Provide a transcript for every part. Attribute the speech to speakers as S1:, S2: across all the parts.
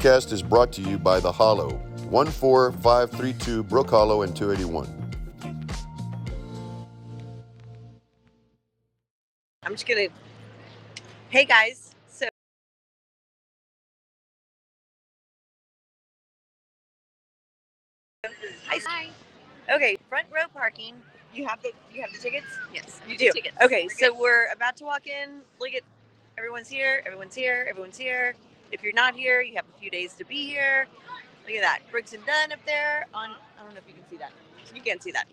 S1: podcast is brought to you by The Hollow, 14532 Brook Hollow and 281.
S2: I'm just gonna. Hey guys, so hi. Okay, front row parking. You have the you have the tickets.
S3: Yes,
S2: You
S3: the
S2: do.
S3: Tickets.
S2: Okay,
S3: We're
S2: so
S3: good.
S2: we're about to walk in. Look at everyone's here. Everyone's here. Everyone's here. If you're not here, you have a few days to be here. Look at that, Brooks and Dunn up there. On I don't know if you can see that. You can't see that.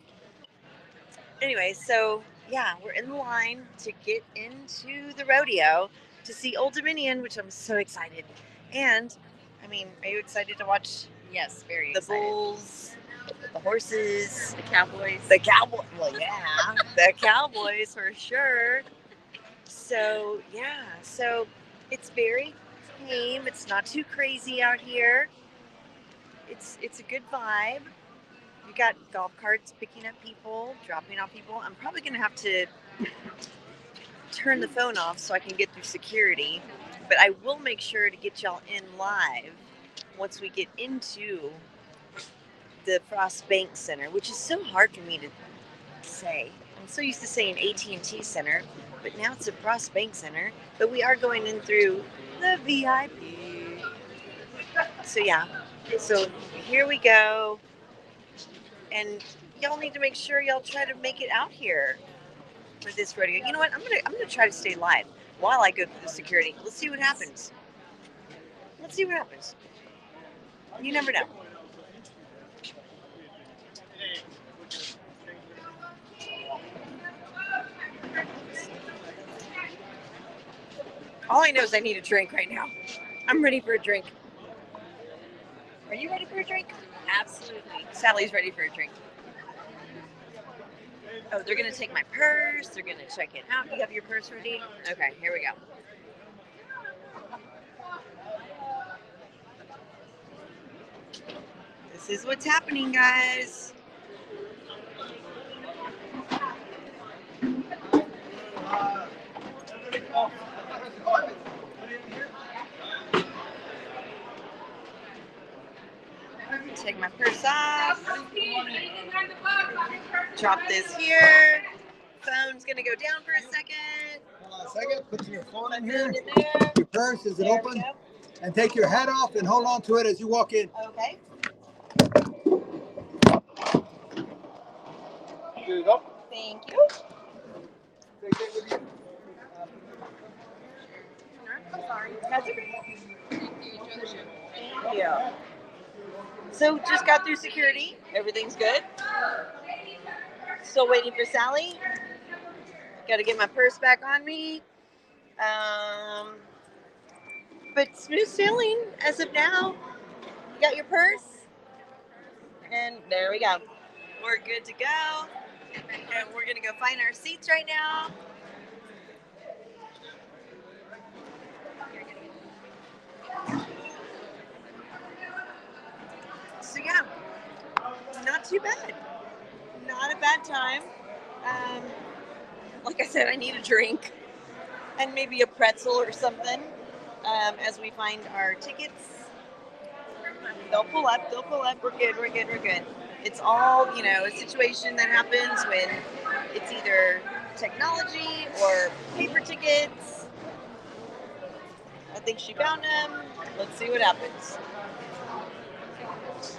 S2: Anyway, so yeah, we're in line to get into the rodeo to see Old Dominion, which I'm so excited. And I mean, are you excited to watch
S3: yes, very
S2: the
S3: excited.
S2: bulls, the horses,
S3: the Cowboys.
S2: the cowboy? Well, yeah, the cowboys for sure. So yeah, so it's very tame. It's not too crazy out here. It's it's a good vibe. You got golf carts picking up people, dropping off people. I'm probably gonna have to turn the phone off so I can get through security. But I will make sure to get y'all in live once we get into the Frost Bank Center, which is so hard for me to say. I'm so used to saying AT&T Center, but now it's a Frost Bank Center. But we are going in through the VIP. So yeah, so here we go, and y'all need to make sure y'all try to make it out here for this rodeo. You know what? I'm gonna I'm gonna try to stay live while I go through the security. Let's see what happens. Let's see what happens. You never know. All I know is I need a drink right now. I'm ready for a drink. Are you ready for a drink?
S3: Absolutely.
S2: Sally's ready for a drink. Oh, they're gonna take my purse. They're gonna check it out. You have your purse ready? Okay, here we go. This is what's happening, guys. Take my purse off. Drop this here. Phone's gonna go down for a second.
S4: Hold on a second. Put your phone in here.
S2: it in there.
S4: Your purse, is it open? And take your hat off and hold on to it as you walk in.
S2: Okay.
S4: Here you go.
S2: Thank you.
S4: Take with you.
S2: That's okay. Thank you. So just got through security. Everything's good. Still waiting for Sally. Got to get my purse back on me. Um, but smooth sailing as of now. You got your purse, and there we go. We're good to go. And we're gonna go find our seats right now. Yeah, not too bad. Not a bad time. Um, like I said, I need a drink and maybe a pretzel or something um, as we find our tickets. They'll pull up. They'll pull up. We're good. We're good. We're good. It's all you know a situation that happens when it's either technology or paper tickets. I think she found them. Let's see what happens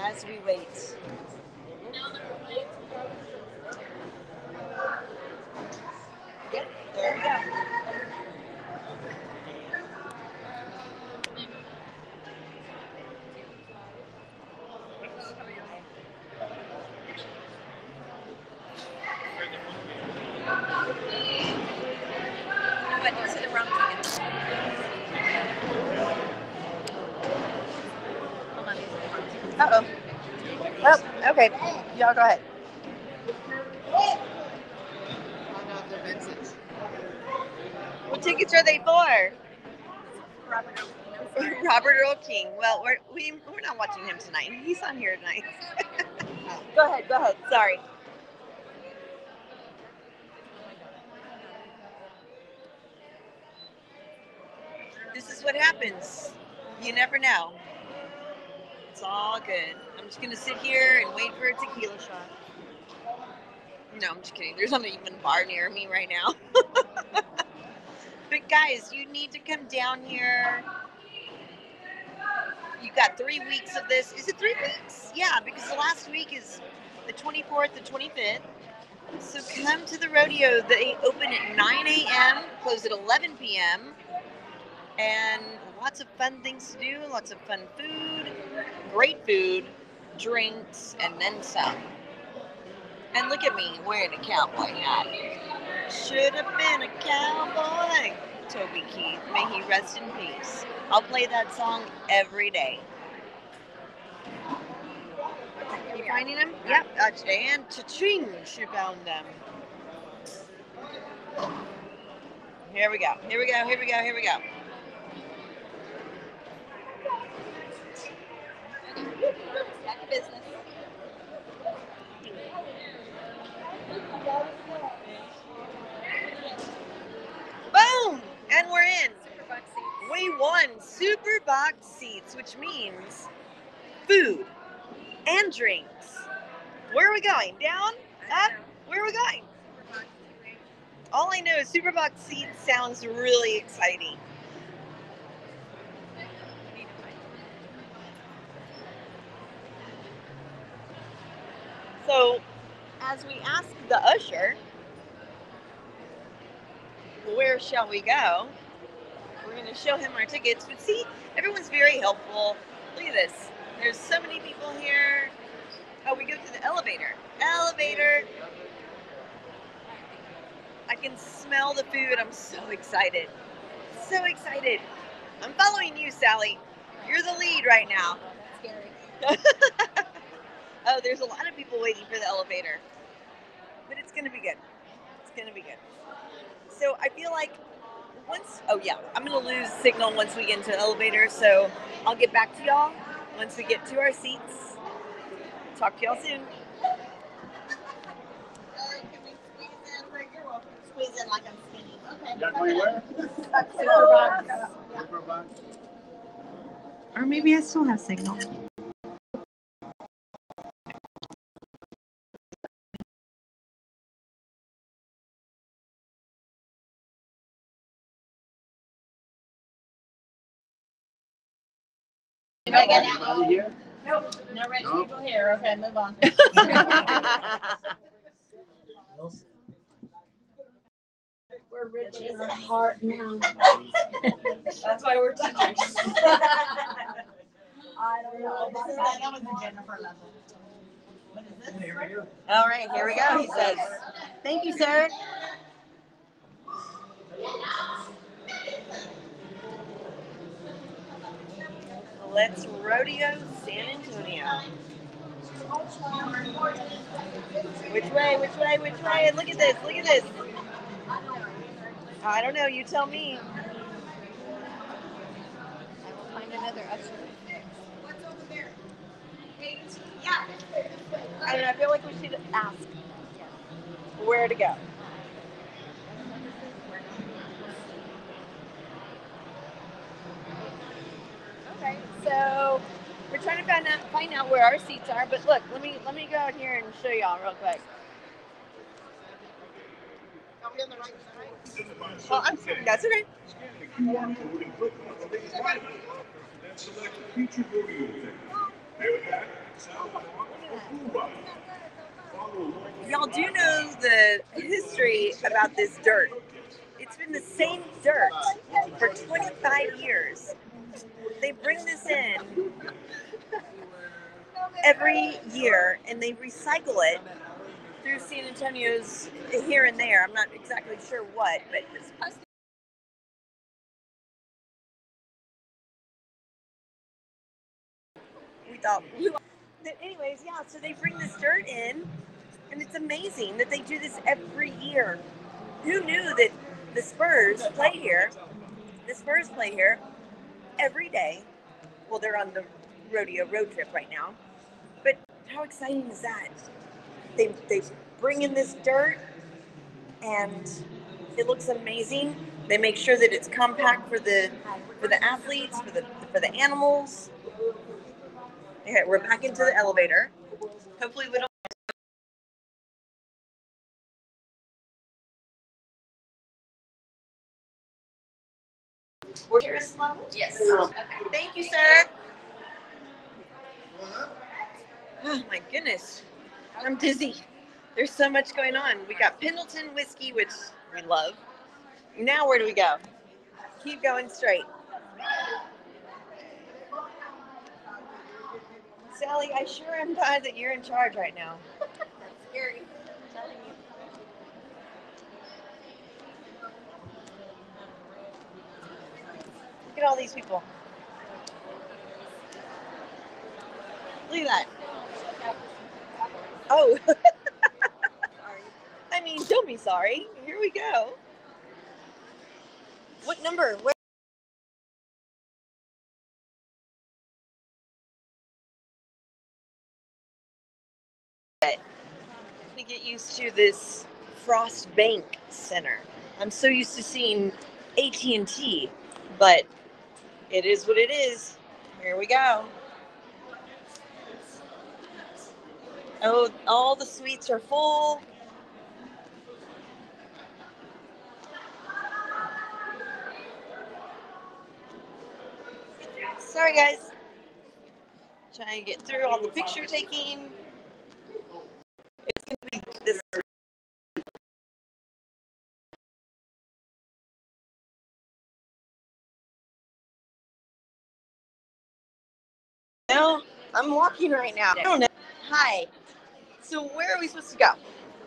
S2: as we wait. Yep, there we go
S3: tickets. Hold on, these are the wrong tickets.
S2: Uh oh. Oh, okay. Y'all go ahead. What tickets are they for?
S3: Robert
S2: Earl Keen. Well, we're, we, we're not watching him tonight. He's on here tonight. go ahead. Go ahead. Sorry. This is what happens. You never know. It's all good. I'm just gonna sit here and wait for a tequila shot. No, I'm just kidding. There's not even a bar near me right now. but guys, you need to come down here. You got three weeks of this. Is it three weeks? Yeah, because the last week is the 24th and 25th. So come to the rodeo. They open at 9 a.m., close at 11 p.m. And lots of fun things to do, lots of fun food, great food, drinks, and then some. And look at me wearing a cowboy hat. Should have been a cowboy. Toby Keith, may he rest in peace. I'll play that song every day. You finding them? Yep. Uh, and cha-ching, she found them. Here we go. Here we go. Here we go. Here we go.
S3: Back to business.
S2: Boom! And we're in.
S3: Super buck seats.
S2: We won super box seats, which means food and drinks. Where are we going? Down? Up? Where are we going?
S3: Super buck seats.
S2: All I know is super box seats sounds really exciting.
S3: Need to find
S2: So, as we ask the usher, where shall we go? We're going to show him our tickets. But see, everyone's very helpful. Look at this. There's so many people here. Oh, we go to the elevator. Elevator. I can smell the food. I'm so excited. So excited. I'm following you, Sally. You're the lead right now.
S3: That's scary.
S2: oh, there's a lot of people waiting for the elevator. But it's going to be good. It's going to be good. So I feel like once, oh yeah, I'm going to lose signal once we get into the elevator. So I'll get back to y'all once we get to our seats. Talk to y'all soon.
S3: Squeeze in like I'm skinny. Okay.
S4: Got money where?
S3: Super box.
S4: Super box.
S2: Or maybe I still have signal.
S4: Anybody here?
S3: Nope. No rich
S4: Nope.
S3: people here. Okay, move on. We're rich in our heart now.
S2: That's why we're touching.
S3: I don't know. This is, that was a Jennifer level. What is this?
S2: All right, here we go. He says, "Thank you, sir." Let's rodeo San Antonio. Which way? Which way? Which way? Look at this! Look at this! I don't know. You tell me.
S3: I will find another usher.
S2: What's over I don't know. I feel like we should ask where to go. So we're trying to find out find out where our seats are. But look, let me let me go out here and show y'all real quick. Well, I'm sorry. That's okay. Y'all do know the history about this dirt. It's been the same dirt for 25 years. They bring this in every year and they recycle it through San Antonio's here and there. I'm not exactly sure what, but we thought. But anyways, yeah. So they bring this dirt in, and it's amazing that they do this every year. Who knew that the Spurs play here? The Spurs play here every day. Well, they're on the rodeo road trip right now. But how exciting is that? They they bring in this dirt, and it looks amazing. They make sure that it's compact for the for the athletes, for the for the animals, Okay, we're back into the elevator. Hopefully, we don't. We're here level?
S5: Yes.
S2: Okay. Thank you, sir. Oh my goodness. I'm dizzy. There's so much going on. We got Pendleton whiskey, which we love. Now where do we go? Keep going straight. Sally, I sure am glad that you're in charge right now.
S5: Scary. I'm telling you.
S2: Look at all these people. Look at that. Oh. I mean, don't be sorry. Here we go. What number? Where? To get used to this Frost Bank Center. I'm so used to seeing AT&T, but it is what it is. Here we go. Oh, all the suites are full. Sorry, guys. Trying to get through all the picture taking. I'm walking right now. I don't know. Hi. So where are we supposed to go?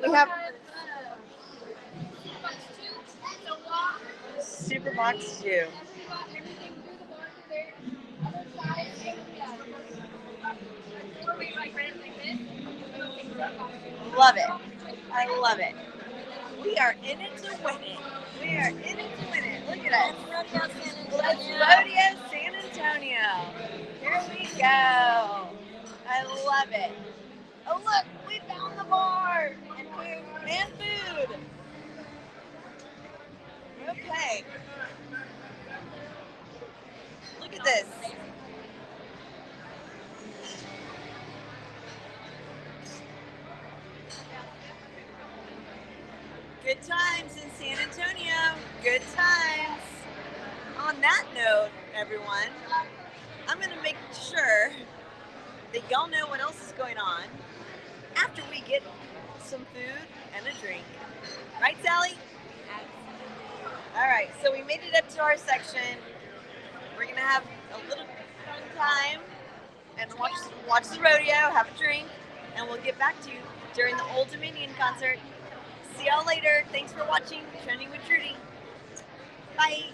S2: We have Superbox two. Love it. I love it. We are in it to win it. We are in it to win it. Look at us. Let's rodeo San Antonio. Here we go. I love it. Oh look, we found the bar and food and food. Okay. Look at this. Good times in San Antonio. Good times. On that note, everyone, I'm going to make sure know what else is going on after we get some food and a drink. Right, Sally? All right, so we made it up to our section. We're gonna have a little fun time and watch watch the rodeo, have a drink, and we'll get back to you during the Old Dominion concert. See y'all later. Thanks for watching Trending with Trudy. Bye.